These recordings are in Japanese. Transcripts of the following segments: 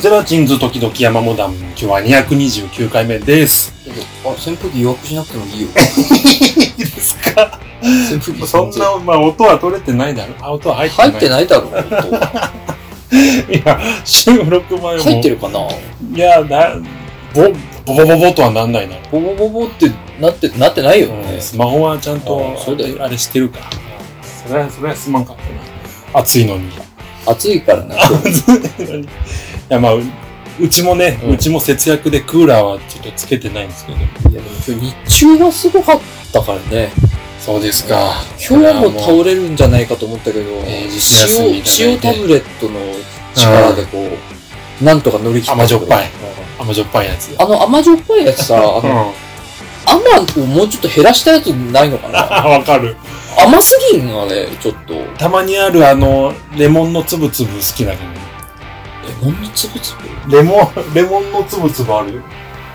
ゼラチンズ時々山モダン、今日は229回目です。あ、扇風機予約しなくてもいいよ。いいですか？扇風機そんな、まあ音は取れてないだろ。あ、音は入ってない。入ってないだろ、音は。いや、収録前も。入ってるかな？いや、な、ボ、ボボボボとはなんないな。ボボボボってなって、なってないよねうん。スマホはちゃんとあ、そうだよあれしてるから。それは、それはすまんかったな。暑いのに。暑いからね。や、まあ、ううちもね、うんうちも節約でクーラーはちょっとつけてないんですけど。いや、でも今日日中はすごかったからね。そうですか。今日も倒れるんじゃないかと思ったけど、平日休みいただい塩、て塩タブレットの力でこう、なんとか乗り切った。甘じょっぱいうん甘じょっぱいやつ。あの甘じょっぱいやつさ、あの、うん。甘をもうちょっと減らしたやつないのかな？あ、わかる。甘すぎんあれ、ちょっと。レたまにあるあの、レモンのつぶつぶ好きだけモンのつぶつぶど。レモン、レモンのつぶつぶあるよ。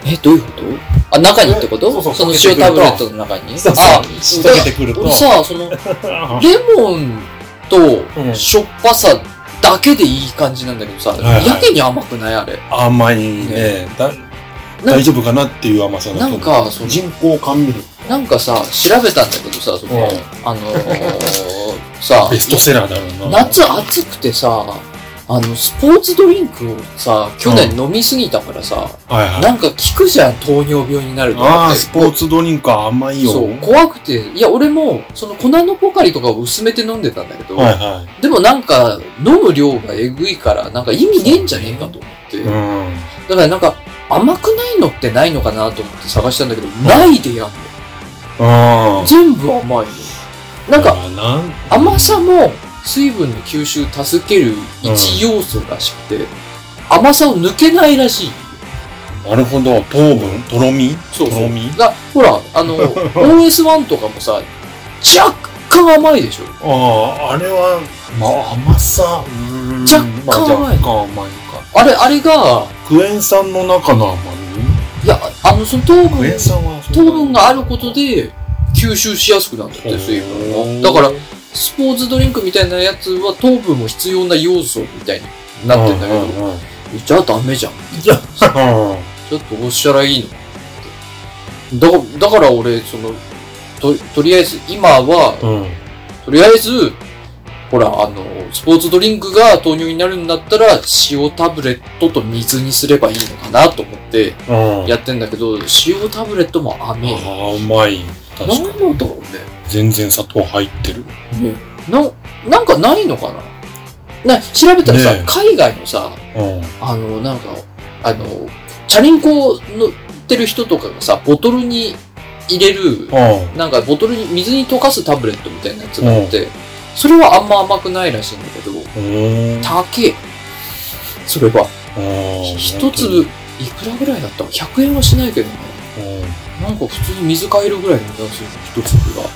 え、どういうこと？あ、中にってこと？えそうそうの溶けてくると。塩タブレットの中に？そうそう。あ、溶けてくると。俺さ、その、レモンとうん。しょっぱさだけでいい感じなんだけどさ、はいはい。やけに甘くない？あれ。甘いね。だな大丈夫かなっていう甘さなんかその人工甘味。料。なんかさ、調べたんだけどさ、その、うん。あのー、さ、ベストセラーだろうな。夏暑くてさ、あの、スポーツドリンクをさ、去年飲みすぎたからさ、はいはい。なんか効くじゃん、糖尿病になるとああ。スポーツドリンクは甘いよ。そう、怖くて、いや、俺も、その粉のポカリとかを薄めて飲んでたんだけど、はいはでもなんか、飲む量がえぐいから、なんか意味ねえんじゃねえかと思って。い。うん。だからなんか、甘くないのってないのかなと思って探したんだけど、ないでやんの。うん。全部甘いの。なんか、甘さも水分の吸収助ける一要素らしくて、甘さを抜けないらしい。なるほど。糖分？とろみ？そうそうとろみ？だほら、あの、OS1 とかもさ、若干甘いでしょ。ああ、あれは、まあ甘さ、うーん若干まあ甘い若干甘いか。あれ、あれが、クエン酸の中の甘いや、あの、その糖みクエン分、酸は糖分があることで吸収しやすくなるんだって、水分が。だから、スポーツドリンクみたいなやつは糖分も必要な要素みたいになってんだけど、じゃあダメじゃん。いや、ちょっとどうしたらいいのだだから俺、その、と、とりあえず、今は、うん。とりあえず、ほら、あの、スポーツドリンクが糖尿になるんだったら、塩タブレットと水にすればいいのかなと思ってうん。やってんだけど、塩タブレットも甘い。ああ、うまい。確かに。なんだろう全然砂糖入ってる。ね。ねな、なんかないのかな？な、調べたらさ、ねえ海外のさ、うん。あの、なんか、あの、チャリンコ乗ってる人とかがさ、ボトルに入れる、うん。なんかボトルに水に溶かすタブレットみたいなやつがあって、それはあんま甘くないらしいんだけど、うん。高え。それは。うん一粒、いくらぐらいだったの ?100 円はしないけどね。うんなんか普通に水買えるぐらいの値段するの、一粒が。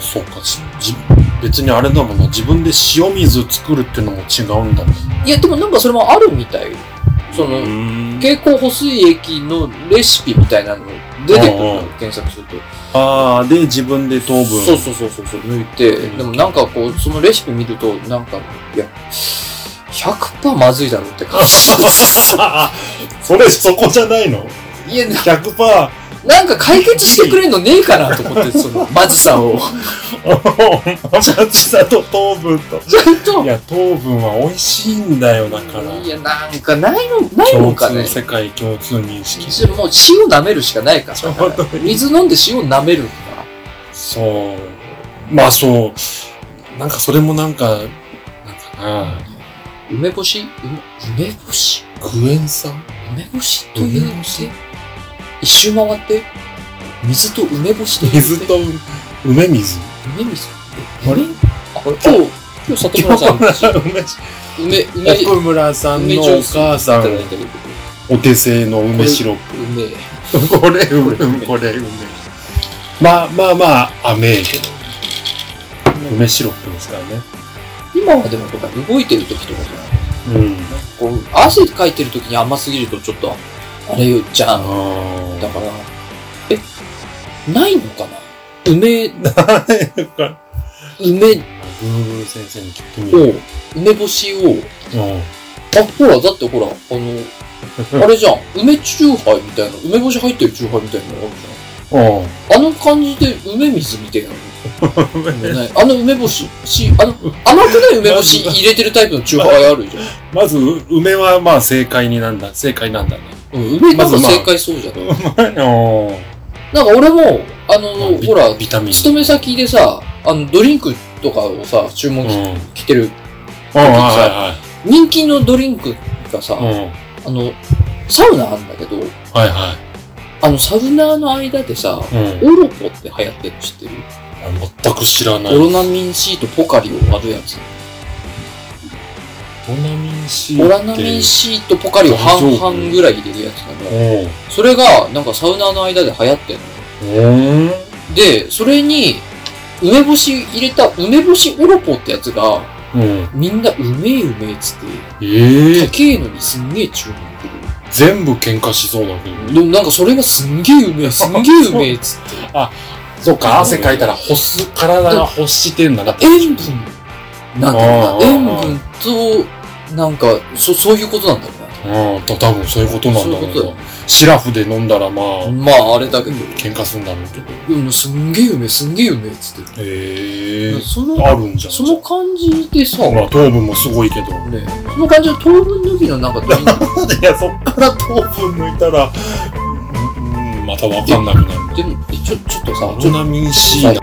そうか、じじ別にあれだもんな、自分で塩水作るっていうのも違うんだもん。いや、でもなんかそれもあるみたい。その、ん蛍光補水液のレシピみたいなの出てくるの、検索すると。ああ、で、自分で糖分。そうそうそうそう抜いて、うんでもなんかこう、そのレシピ見ると、なんか、いや、100%まずいだろうって感じ。それ、そこじゃないの？いや、?100%。なんか解決してくれんのねえかなと思って、その、まずさを。ちゃんと糖分と。ちゃんとい、や、糖分は美味しいんだよ、だから。いや、なんかないの、ないの共かね通、。世界共通認識。それもう塩舐めるしかないから。水飲んで塩舐めるんだ。そう。まあそう。なんかそれもなんか、なんかな、梅干し？梅梅干し？クエン酸？梅干しという梅干し一周回って水と梅干しという水と梅水梅水？あれ？あ、今日、今日里村さん、梅、梅、い奥村さんのお母さんお手製の梅シロッ梅。プ。これ梅、これ梅。まあまあまあ、甘えけど。梅シロップですからね。今はでもとか動いてる時とかじゃない？うん。こう、汗かいてる時に甘すぎるとちょっと、あれよ、じゃあん。だーから、え、ないのかな？梅、なんか、梅 Google 先生に聞いてみる。を、梅干しを、うん。あ、ほら、だってほら、あの、あれじゃん、梅チューハイみたいな、梅干し入ってるチューハイみたいなのがあるじゃん。うん。あの感じで梅水みたいなの。ね、あの梅干し、し、あの、甘くない梅干し入れてるタイプのチューハイあるじゃん。まず、梅はまあ正解になんだ、正解なんだね。うん、梅正解そうじゃん。うん。なんか俺も、あの、ビほら、ビタミン。勤め先でさ、あの、ドリンクとかをさ、注文。来てる、は人気のドリンクがさ。あの、サウナあるんだけど、はいはあの、サウナーの間でさ、い。うん。オロポって流行ってるの知ってる？全く知らない。オロナミン C とポカリを割るやつ。オナミン C オラナミン C とポカリを半々ぐらい入れるやつなの。うん。それが、なんかサウナーの間で流行ってんの。で、それに、梅干し入れた梅干しオロポってやつが、うん。みんなうめえうめえっつって、ええ高えのにすんげえ注文来全部喧嘩しそうだけど。る。でもなんかそれがすんげえうめえ、すんげえうめえっつって。そうか、汗かいたら干す、体が欲してんだな。塩分なんだろうな。塩分と、なんか、そ、そういうことなんだろうん、と多分そういうことなんだろうなそういうこと。シラフで飲んだらまあ、うな。まあ、あれだけど。喧嘩するんだろうけど。うん、すんげえうめえ、すんげえうめえっつって。へえ。その、あるんじゃん。その感じでさ、まあ糖分もすごいけど。ね、その感じの糖分抜きのなんかドリンクいや、そっから糖分抜いたら、うん、うんまたわかんなくなる。でも、えちょ、ちょっとさ、ちょっとオナミン C だ。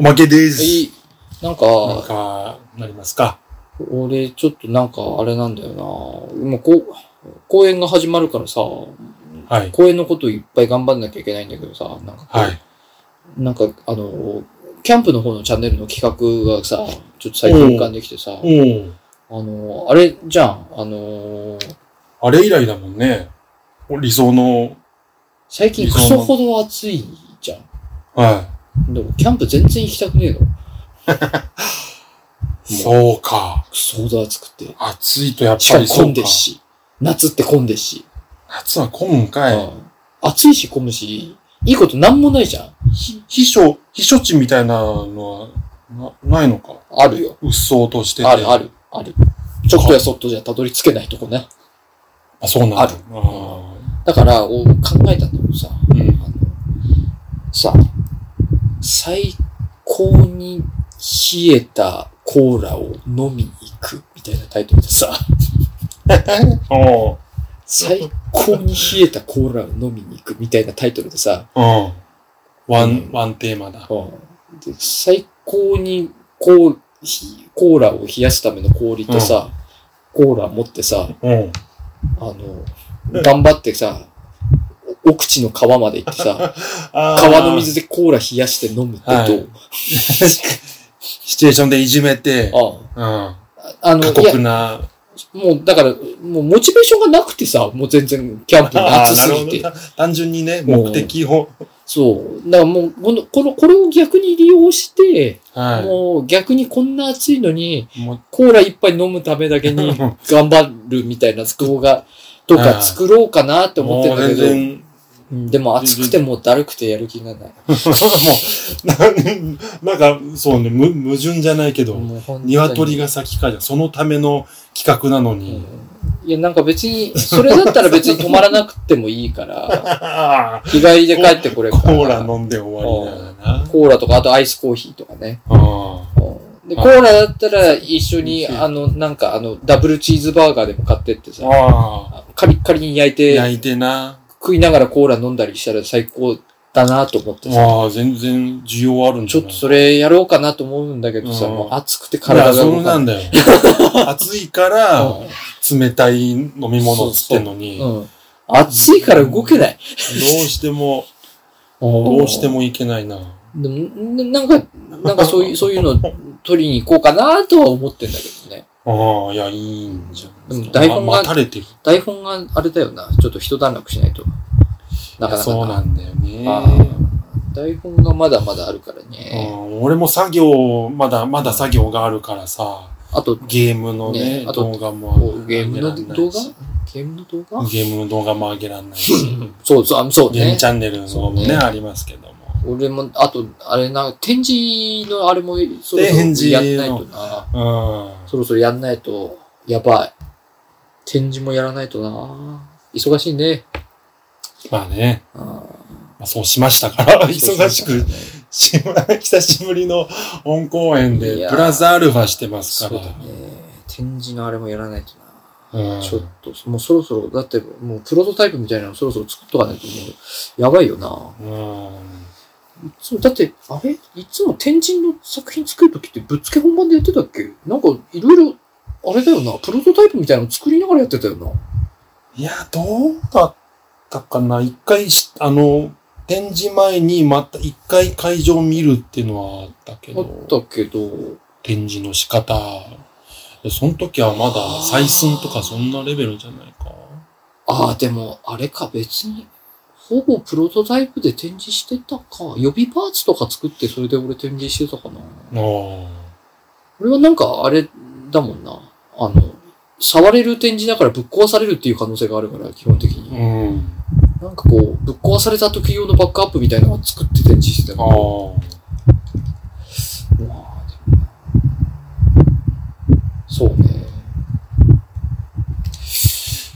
おまけです。いい。なんなんか、か、なりますか？俺、ちょっとなんか、あれなんだよな。もう、こう、公演が始まるからさ、はい。公演のこといっぱい頑張んなきゃいけないんだけどさ、なんかはい。なんか、あの、キャンプの方のチャンネルの企画がさ、ちょっと最近浮かんできてさ。あの、あれじゃん、あの、あれ以来だもんね。理想の、最近クソほど暑いじゃん。はでも、キャンプ全然行きたくねえの。い。そうか。クソほど暑くて。暑いとやっぱりそうか。でっし。夏って混んでっし。夏は混むんかい。うん暑いし混むし、いいことなんもないじゃん。ひ秘書、秘書地みたいなのは、な、ないのか？あるよ。うっそうとしてて。あるあ。る。ある。ちょっとやそっとじゃたどり着けないとこね。あ、そうなんだ。あるあだから、お考えたんだけどさ、ーうん。あのさ、最高に冷えたコーラを飲みに行くみたいなタイトルでさ、最高に冷えたコーラを飲みに行くみたいなタイトルでさ、うん。ワン、うんワンテーマだ。うんで最高にコーひコーラを冷やすための氷とさ、コーラ持ってさ、うん。あの、頑張ってさ、お奥地の川まで行ってさ、川の水でコーラ冷やして飲むってどう、はい シチュエーションでいじめて、あうん。ああの、過酷な。もう、だから、もうモチベーションがなくてさ、もう全然キャンプにあ暑ーなるほどすぎて。た単純にね、もう目的を。そう。だからもう、この、この、これを逆に利用して、はもう逆にこんな暑いのに、コーラ一杯飲むためだけに頑張るみたいな動画とか作ろうかなって思ってんだけど、うんでも暑くてもうだるくてやる気がない。もう、ななんか、そうね、む矛盾じゃないけど、鶏が先かじゃん。そのための企画なのうんに。いや、なんか別に、それだったら別に止まらなくてもいいから、あ 日帰りで帰ってこれから。コーラ飲んで終わりだな。コーラとか、あとアイスコーヒーとかね。あで、あコーラだったら一緒に、あの、なんかあの、ダブルチーズバーガーでも買ってってさ、あカリッカリに焼いて、焼いてな。食いながらコーラ飲んだりしたら最高だなと思ってさ、ああ、全然需要あるんじゃない？ちょっとそれやろうかなと思うんだけどさ、うんもう暑くて体がそ。うなんだよ。暑いから、う冷たい飲み物っつってんのに、んうん。暑いから動けない。どうしても、どどうして。もいけないな。でも、んなんか、なんかそういう、そういうの取りに行こうかなとは思ってんだけどね。ああ、いや、いいんじゃん。でも台本がまれてる。台本があれだよな。ちょっと一段落しないと。なかなかそうなんだよあね。ー台本がまだまだあるからうね。ん俺も作業、まだ、まだ作業があるからさ、あと、ゲームのね、ねあと動画もゲームの動画？しゲームの動画？ゲームの動画も上げらんないし、そうそう、あそうねゲームチ。ャンネルのもね、そうねありますけども。俺も、あと、あれな、展示のあれもそろそろやんないとな。うん。そろそろやんないと、やばい。展示もやらないとな。忙しいね。まあね、あまあ、そうしましたから、ー忙しく、し久しぶりの本公演で、プラスアルファしてますから。そうだね。展示のあれもやらないとな。うんちょっと、もうそろそろ、だってもうプロトタイプみたいなのそろそろ作っとかないともう、やばいよな。うん。そう、だって、あれ？いつも天神の作品作るときってぶっつけ本番でやってたっけ？なんか、いろいろ、あれだよな、プロトタイプみたいなの作りながらやってたよな。いや、どうだったかな？一回し、あの、展示前にまた一回会場を見るっていうのはあったけあど、ったけど、展示の仕方。その時はまだ採寸とかそんなレベルじゃないか。ああ、でも、あれか、別に、ほぼプロトタイプで展示してたか。予備パーツとか作って、それで俺展示してたかな。ああ。俺はなんか、あれだもんな。あの、触れる展示だからぶっ壊されるっていう可能性があるから、基本的に。うん。なんかこう、ぶっ壊された時用のバックアップみたいなのを作って展示してたあから。あ。まあ、でもなそうね。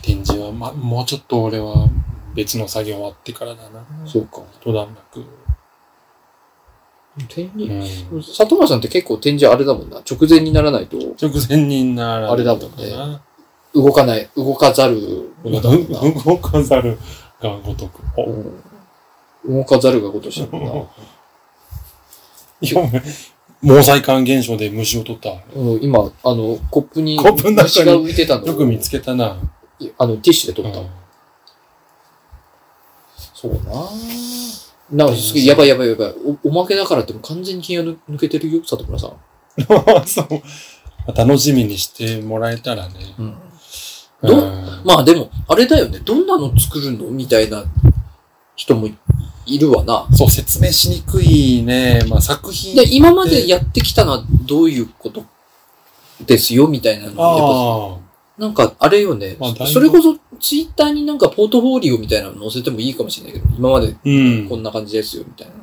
展示は、ま、もうちょっと俺は別の作業終わってからだな。そうか。一段落。展う示、ん。里村さんって結構展示あれだもんな。直前にならないと直前にならあれだもんね。動かない、動かざる。動かざるがごとく。おうん動かざるがごとしだもんな。い読む。毛細管現象で虫を取った。うん今、あの、コップにコップの中に虫が浮いてたのをよく見つけたな。あの、ティッシュで取った。うんそうななんかすげえ、やばいやばいやばい。お、おまけだからってもう完全に気が抜抜けてるよ、里村さん。そう。まあ楽しみにしてもらえたらね。うん。どうんまあでも、あれだよね。どんなの作るのみたいな人もいいるわな。そう、説明しにくいね。まあ作品。で、今までやってきたのはどういうことですよみたいなのあぱなんか、あれよねまあ。それこそ、ツイッターになんかポートフォリオみたいなの載せてもいいかもしれないけど、今まであ。うんこ。んな感じですよ、みたいな。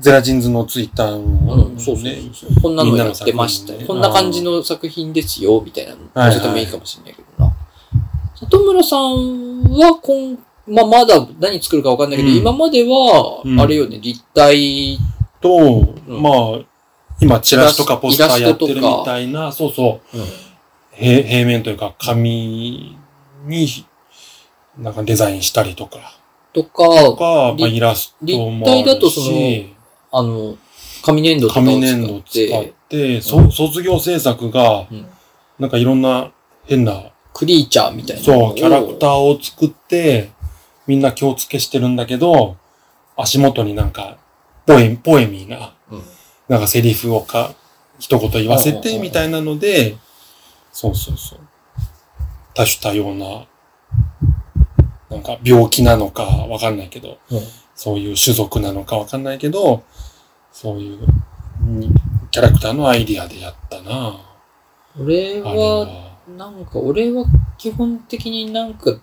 ゼラジンズのツイッターの、うん、そうね。こんなのやってましたねこんな感じの作品ですよ、みたいなの載せてもいいかもしれないけどな。里村さんは、こん、まあ、まだ何作るかわかんないけど、うん今まではう、んあれよね、立体、と、うんまあ、今、チラシとかポスターやってるみたいな、そうそう、平面というか紙に、なんかデザインしたりとか、ととか、か、りまあ、イラストもあるし。立体だとそのあの、紙粘土とかを紙粘土使っ、使ってて、そ卒業制作が、うんなんかいろんな変な、クリーチャーみたいな。そう、キャラクターを作って、みんな気をつけしてるんだけど、足元になんか、ポエポエミーな、うんなんかセリフをか、一言言わせて、うんうんうんみたいなので、そうそうそう。多種多様な、なんか病気なのかわかんないけど、うんそういう種族なのかわかんないけど、そういう、にキャラクターのアイディアでやったな俺は、は。なんか、俺は基本的になんか、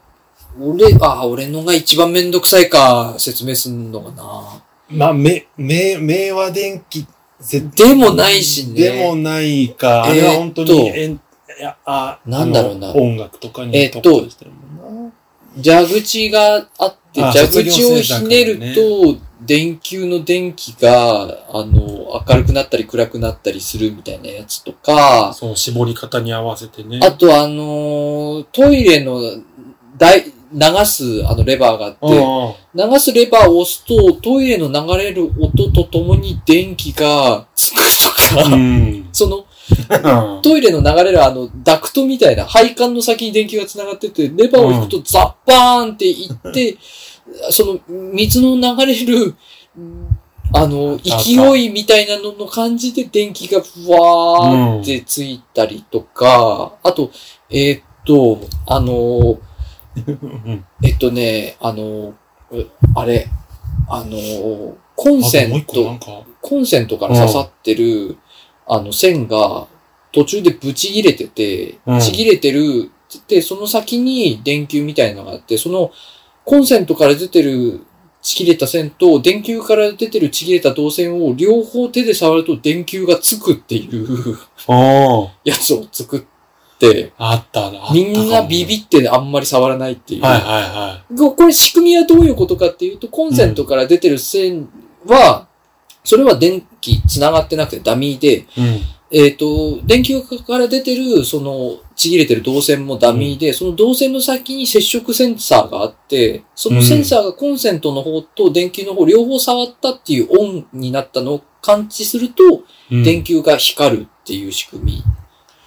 俺、あ、俺のが一番めんどくさいか、説明すんのかな。まあ、め、め、明和電機、ぜでもないしねでもないか。あれは本当えーっとに、えん、いや、あ、なんだろうな音楽とかにえーっと特化してるもんな。蛇口があって、あ蛇口をひねると、電球の電気が、あの、明るくなったり暗くなったりするみたいなやつとか、そう、絞り方に合わせてね。あとあのートイレの大、流すあのレバーがあって、うん流すレバーを押すと、トイレの流れる音とともに電気がつくとか、うん。その、うんトイレの流れるあの、ダクトみたいな、配管の先に電気が繋がってて、レバーを引くとザッパーンっていって、その、水の流れる、あの、勢いみたいなのの感じで電気がふわーってついたりとか、あと、えーっと、あの、うん。えっとね、あの、えあれ、あの、コンセント、コンセントから刺さってる、あの、線が途中でブチ切れてて、うんちぎれてる、で、その先に電球みたいなのがあって、そのコンセントから出てるちぎれた線と、電球から出てるちぎれた導線を両方手で触ると電球がつくっていうあ やつを作って、あ、あったな。あったかもみんなビビってあんまり触らないっていう。はいはいはここれ仕組みはどういうことかっていうと、コンセントから出てる線は、それは電気繋がってなくてダミーで、い。うん。えっ、と、電球から出てる、その、ちぎれてる導線もダミーで、その導線の先に接触センサーがあって、そのセンサーがコンセントの方と電球の方両方触ったっていうオンになったのを感知すると、うん電球が光るっていう仕組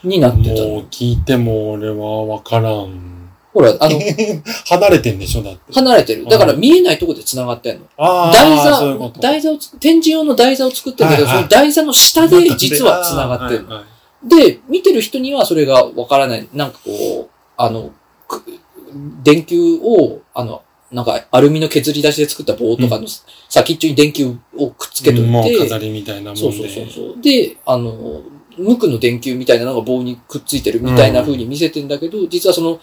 みになってたの。もう聞いても俺はわからん。ほら、あの、離れてんでしょだって。離れてる。だから見えないとこで繋がってんの。あ台あ、そういうこ座、と。台座を展示用の台座を作ってるけど、はいはいその台座の下で実は繋がってるの。はいはいで、見てる人にはそれがわからない。なんかこう、あの、く電球を、あの、なんかアルミの削り出しで作った棒とかの先っちょに電球をくっつけといて、もう飾りみたいなもんで。そうそうそうそう。で、あの、無垢の電球みたいなのが棒にくっついてるみたいな風に見せてんだけど、実はその、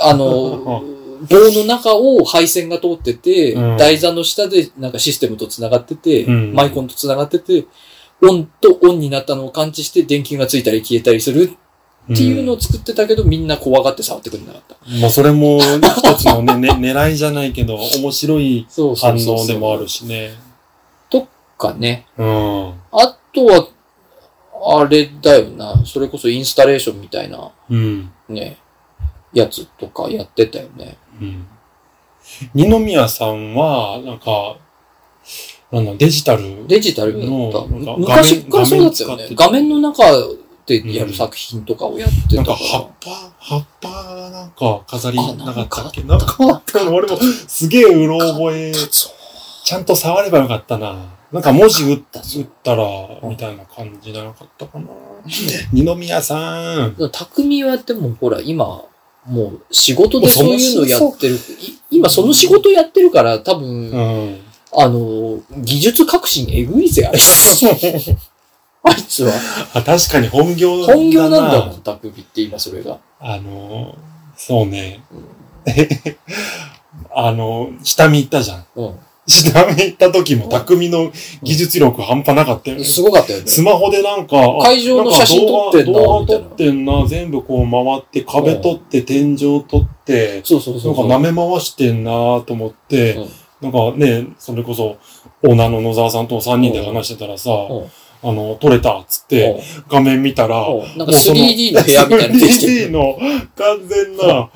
あの、棒の中を配線が通ってて、うん台座の下でなんかシステムと繋がってて、うんマイコンと繋がってて、オンとオンになったのを感知して電球がついたり消えたりするっていうのを作ってたけど、みんな怖がって触ってくれなかった。もうそれも一つのね、ね、狙いじゃないけど、面白いそう反応でもあるしね。かね。うん。あとは、あれだよな。それこそインスタレーションみたいなうん。ね、やつとかやってたよね。うん。二宮さんは、なんか、なんだ、デジタル。デジタルの昔からそうだったよね。画画面面の中でやる作品とかをやってなんたか。から葉っぱ、葉っぱなんか飾りあなかったっけ？ななんんかかあったの？俺もすげえうろ覚え、ちゃんと触ればよかったな。なんか文字打っだそう打ったら、みたいな感じじゃなかったかな。二宮さん。匠はでもほら、今、もう仕事でそういうのやってる。い今その仕事やってるから多分、うん。あの、技術革新えぐいぜ、あいつ。あいつは。あ、確かに本業だな。本業なんだもん、匠って今それが。あの、そうね。うん あの、下見行ったじゃん。う下見行った時も匠の技術力半端なかったよねん。。すごかったよね。スマホでなんか、あ会場の写真撮ってんな動画撮ってんな。全部こう回って、壁撮って、天井撮って、そうそうそう。なんか舐め回してんなと思って、うんなんかね、それこそ、オーナーの野沢さんと3人で話してたらさ、うんあの、撮れたっつって、画面見たら、うんなんかもうその 3D の部屋みたいなのできて 3D る。の完全な、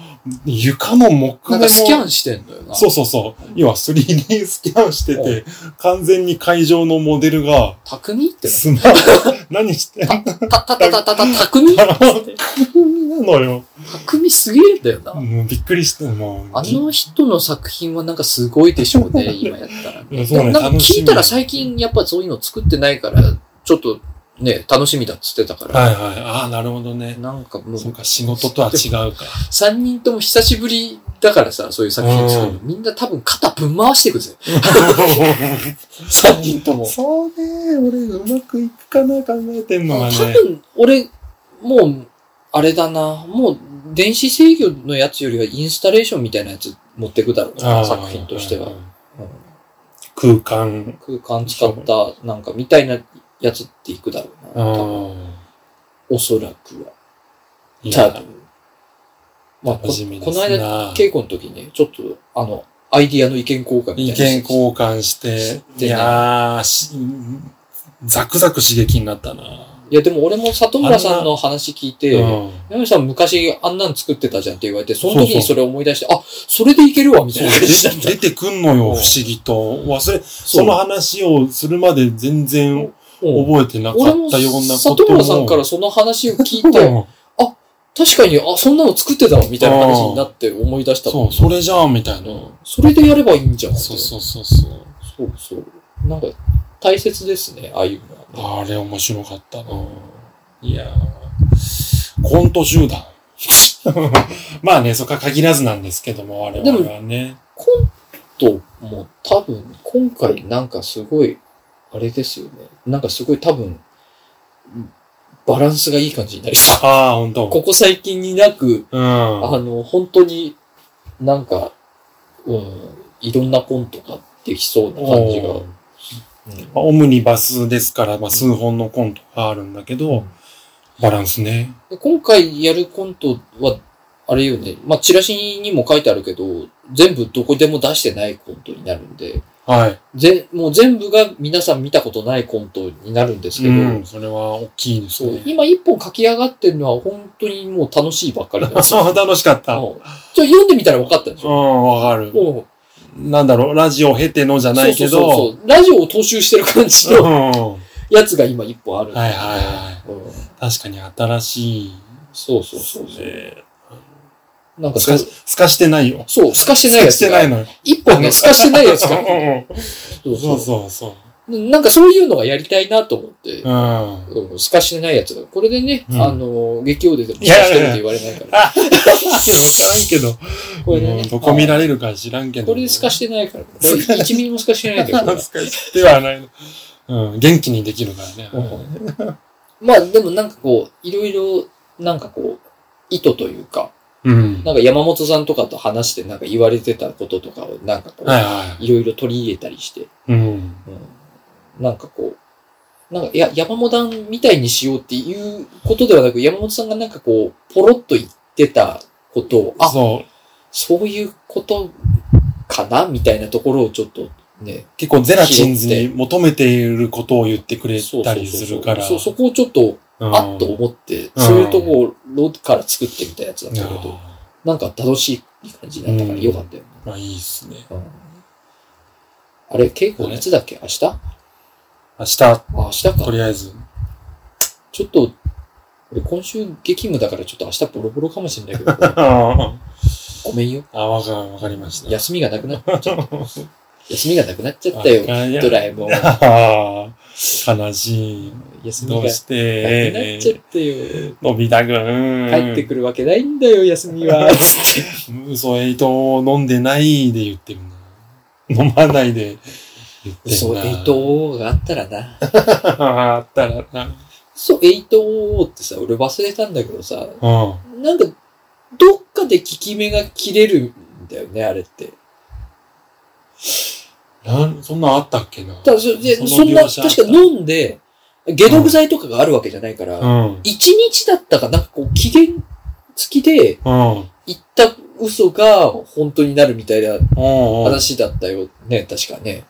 床の木目もスキャンしてんのよな。そうそうそう。要は 3D スキャンしてうて、完全に会場のモデルが、匠ってス 何してんの？た、たたたたた、匠？なのよ。匠すげえんだよな。もうびっくりして、もう。あの人の作品はなんかすごいでしょうね、今やったらいやそうねなんか楽しみ聞いたら最近やっぱそういうの作ってないから、ちょっとね、楽しみだっつってたから。はいはい。ああ、なるほどね。なんかもう、そうか、仕事とは違うか。三人とも久しぶりだからさ、そういう作品作るの。うみんな多分肩ぶん回していくぜ。三人とも。そうね、俺うまくいくかな考えてんのがね。多分、俺、もう、あれだな、もう、電子制御のやつよりはインスタレーションみたいなやつ持っていくだろうな、作品としては。空間。空間使った、なんか、みたいなやつっていくだろうな。おそらくは。多分。まあ、この間、稽古の時ね、ちょっと、あの、アイディアの意見交換み意たいな。見交換して、でねいやーし、ザクザク刺激になったな。いや、でも俺も里村さんの話聞いて、うん山口さん昔あんなん作ってたじゃんって言われて、そのそうそう時にそれを思い出して、あ、それでいけるわ、みたいな感じだった。出てくんのよ、不思議と。忘れ、その話をするまで全然うん覚えてなか俺もったようなこと里村さんからその話を聞いて、うん確かに、あ、そんなの作ってたわ、みたいな話になって思い出した。そう、それじゃん、みたいな。うんそれでやればいいんじゃん。そうそうそうそう。そうそう。なんか、大切ですね、ああいうのはね。あれ面白かったな。うんいやーコント集団。まあね、そこは限らずなんですけども、我々はね。コントも多分、今回なんかすごい、あれですよね。なんかすごい多分、バランスがいい感じになりそう。ああ、ほんと。ここ最近になく、うん。あの、本当になんか、うん、いろんなコントができそうな感じが。うんまあオムニバスですから、まあ、数本のコントがあるんだけど、バランスね。で今回やるコントは、あれよね、まあ、チラシにも書いてあるけど、全部どこでも出してないコントになるんで、はい。ぜもう全部が皆さん見たことないコントになるんですけど、うん、それは大きいですね。今一本書き上がってるのは本当にもう楽しいばっかりなんですよ。そう、楽しかった。うん、うんじゃあ読んでみたら分かったでしょ？わかる。もなんだろう、ラジオ経てのじゃうないけそうそうど、そうラジオを踏襲してる感じうん。のはやつが今一本あるんで。いはいはうんい。確かに新しい。そうそうそうそう。ねなんかすか、すかしてないよ。そう、透かしてないやつが。すかしてないのよ。一本ね、透かしてないやつそうそうそそう。なんかそういうのがやりたいなと思って。うん。うん、透かしてないやつが。これでね、うんあの、劇場ででも透かしてるって言われないから。わからんけど。これでねうん。どこ見られるか知らんけど。これで透かしてないから。これ1ミリも透かしてないんだよ。これすかしてはないの。うん。元気にできるからね。まあでもなんかこう、いろいろ、なんかこう、意図というか、うん。なんか山本さんとかと話してなんか言われてたこととかをなんかこう、はいはいろいろ取り入れたりして、い。うん。うん、なんかこう、なんか、いや、山本さんみたいにしようっていうことではなく、山本さんがなんかこう、ポロッと言ってたことを、あ、そう。そういうことかなみたいなところをちょっとね、結構ゼラチンズに求めていることを言ってくれたりするから。そう、そこをちょっと、うんあっと思って、そういうところから作ってみたやつだったけど、あなんか楽しい感じになったからよかったよね。ーまあいいっすね。うんあれ、稽古いつだっけ？明日？あ、明日、明日かと。りあえず。ちょっと、俺今週激務だからちょっと明日ボロボロかもしれないけど、あ、ごめんよ。わか、わかりました。休みがなくなっちゃった。休みがなくなっちゃったよ。ドラえもん。悲しい。休みがなくなってちゃったよ。のび太くん。帰ってくるわけないんだよ、休みは。嘘エイト飲んでないで言ってるな。飲まないで言ってるな。エイトオーがあったらな。あったらな。そう、エイトオーってさ、俺忘れたんだけどさ、うん。なんか、どっかで効き目が切れるんだよね、あれって。なん、そんなんあったっけな？ただそでそそんな、確か飲んで、解毒剤とかがあるわけじゃないから、うん。一日だったかなんかこう、期限付きでうん。言った嘘が本当になるみたいなうんうん。話だったよね、確かね。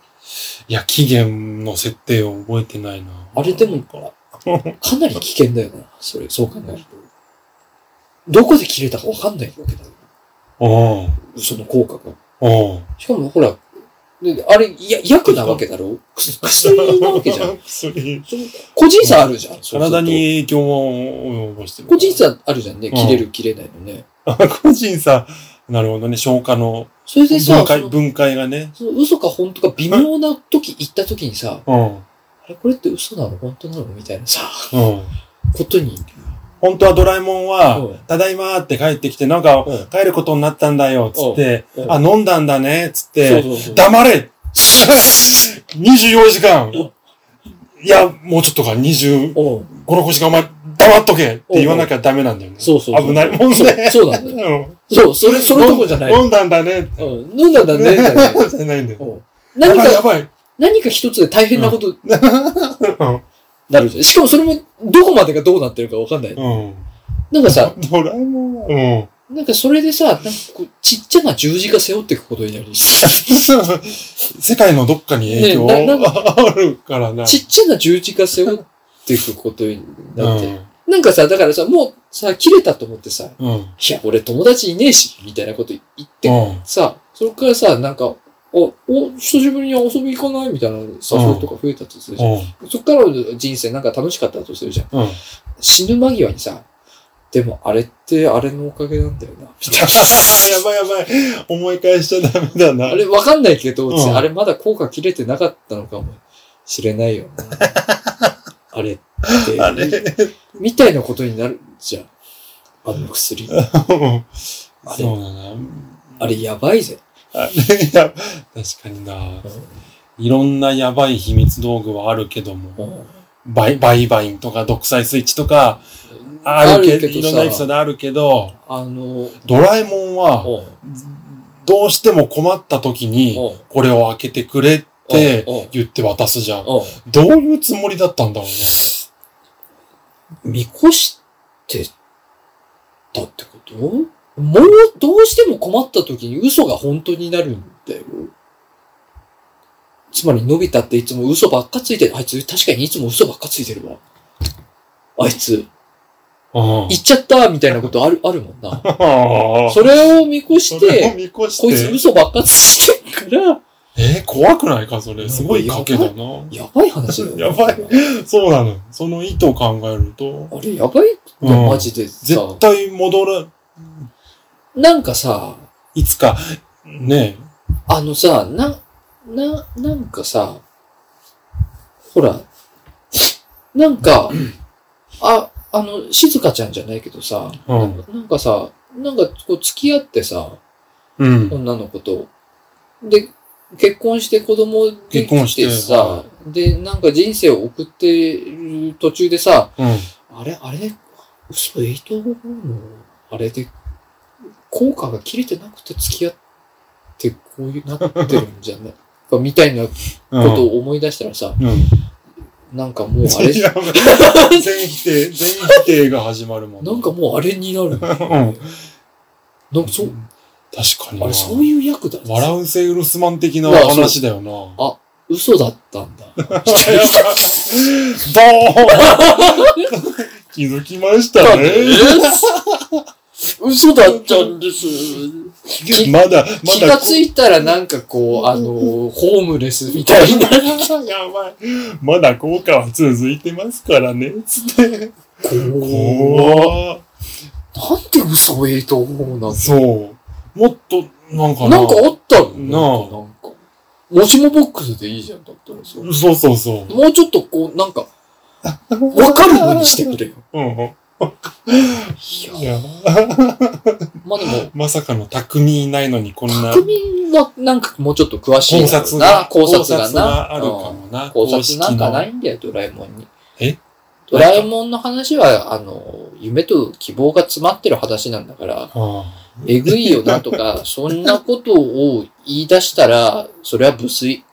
いや、期限の設定を覚えてないな。あれでも、かなり危険だよな、それ、そう考えると。どこで切れたかわかんないわけだよ。うん。その効果が。うん。しかもほら、であれ、や、薬なわけだろ？く薬なわけじゃん。薬。個人差あるじゃん。体に。影響を及ぼしてる。個人差あるじゃんね。うん切れる切れないのね。あ 個人差。なるほどね。消化のそれでさ、分解、分解がね。その嘘か本当か微妙な時、言った時にさ、うん。あれこれって嘘なの？本当なの？みたいなさ、うん。ことに。本当はドラえもんは、うんただいまーって帰ってきて、なんか、うん帰ることになったんだよ、つって、うんあ、飲んだんだね、つって。黙れ !24 時間いや、もうちょっとか、25、うん6時間お前、黙っとけって言わなきゃダメなんだよね。そうそう。危ないもんね。そうそうなんだよ。うんそう、それ、それとこじゃない。飲んだんだね。うん。飲んだんだね。じゃないんだよ。うん何か、ばい。何か一つで大変なこと なるじゃん。しかもそれも、どこまでがどうなってるかわかんない。うん。なんかさ、ドラえもんは、うん。なんかそれでさ、なんかこう、ちっちゃな十字架背負っていくことになる。世界のどっかに影響ねあるからな。ちっちゃな十字架背負っていくことになって。うんなんかさ、だからさ、もうさ、切れたと思ってさ、うん。いや、俺友達いねえし、みたいなこと言って、うん。さ、それからさ、なんか、お、お、久しぶりに遊び行かないみたいな誘いとか増えたとするじゃん。うん。そっからの人生なんか楽しかったとするじゃん。うん。死ぬ間際にさ、でもあれってあれのおかげなんだよな。みたいやばいやばい。思い返しちゃダメだな。な。あれわかんないけど、うんあれまだ効果切れてなかったのかもしれないよな。あれって。あれみたいなことになるじゃん。あの薬。そうだな。あれやばいぜ。確かにな。いろんなやばい秘密道具はあるけども、うん。バイ、バイバインとか独裁スイッチとか、あるけど、いろんなエピソードあるけど、あの、ドラえもんは、どうしても困った時に、これを開けてくれって言って渡すじゃん。どういうつもりだったんだろうね。見越してたってこと？もう、どうしても困った時に嘘が本当になるんだよ。つまり、のび太っていつも嘘ばっかついてる。あいつ、確かにいつも嘘ばっかついてるわ。あいつ、うん。言っちゃったみたいなことある、あるもんな。それを見越して、見越こいつ。嘘ばっかついてるから、えー怖くないか？それ。すごい賭けだな。やばい話だよ。やばい。そうなの。その意図を考えると、あれ、やばい？うんマジでさ絶、対戻ら、なんかさ、いつか、ねあのさ、な、な、なんかさ、ほら、なんか、あ、あの、静香ちゃんじゃないけどさ、うん。なんかなんかさ、なんかこう付き合ってさ、うん。女の子と、で、結婚して子供で結婚してさ、で、なんか人生を送ってる途中でさ、うん。あれ、あれ、嘘、エイト？のあれで、効果が切れてなくて付き合ってこういうなってるんじゃないかみたいなこうん。とを思い出したらさ、うん。なんかもうあれ、全否定、全否定が始まるもん。なんかもうあれになる。うん。なんかそう、確かにな。あれそういう役だ。笑うセールスマン的な話だよな。あ、嘘だったんだ。やばいどう気づきましたね。嘘だったんです。きまだ、まだ。気がついたらなんかこう、あの、ホームレスみたいな。やばい。まだ効果は続いてますからね、つって。怖っなんで嘘を言うと思うなんてそう。もっと、なんかな。なんかあったのなあなんか。もしもボックスでいいじゃん、だったらさ。そうそうそう。もうちょっとこう、なんか、わかるようにしてくれよ。うん。いや、まあでも、まさかの匠いないのにこんな匠はなんかもうちょっと詳しい考察が、考察がな。あるかもな。考察なんかな公いんだよ、ドラえもんに。え？ドラえもんの話は、あの、夢と希望が詰まってる話なんだから、えぐいよなとか、そんなことを言い出したら、それは無粋。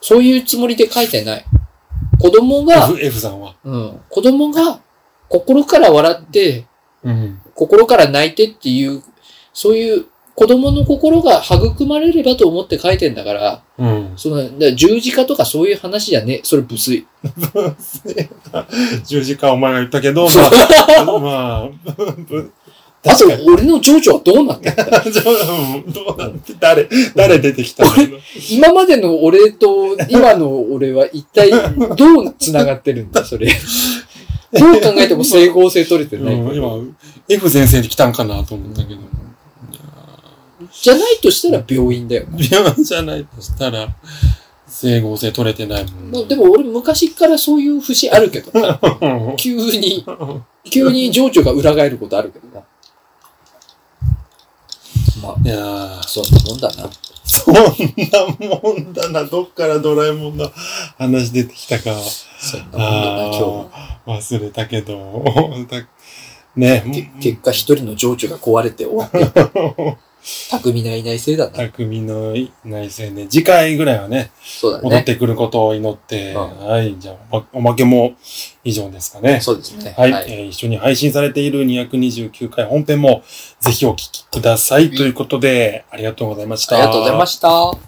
そういうつもりで書いてない。子供あが、F, F さんは。うん、子供が心から笑って、うん。心から泣いてっていう、そういう子供の心が育まれればと思って書いてんだから、うん。その、十字架とかそういう話じゃねえ。それ無粋。十字架お前が言ったけど、まあ、まあ、ぶあと俺の情緒はどうなってんだ？うんどうなって、誰、誰出てきたの？今までの俺と今の俺は一体どう繋がってるんだ、それ。どう考えても整合性取れてない。うん、今、F 先生で来たんかなと思ったけど。じゃないとしたら病院だよな。病院じゃないとしたら、整合性取れてないもんまあでも俺昔からそういう節あるけどな。急に、急に情緒が裏返ることあるけどな。まあ、いやー、そんなもんだな。そんなもんだな。どっからドラえもんの話出てきたか。そんなもんだな、今日忘れたけど。だねけ結果一人の情緒が壊れて終わって。匠がいないせいだな。匠の内政ね。次回ぐらいはね、そうだね。戻ってくることを祈って、うはい。じゃあ、おまけも以上ですかね。そうですね。はい、えー一緒に配信されている229回本編もぜひお聞きください。ということで、ありがとうございました。ありがとうございました。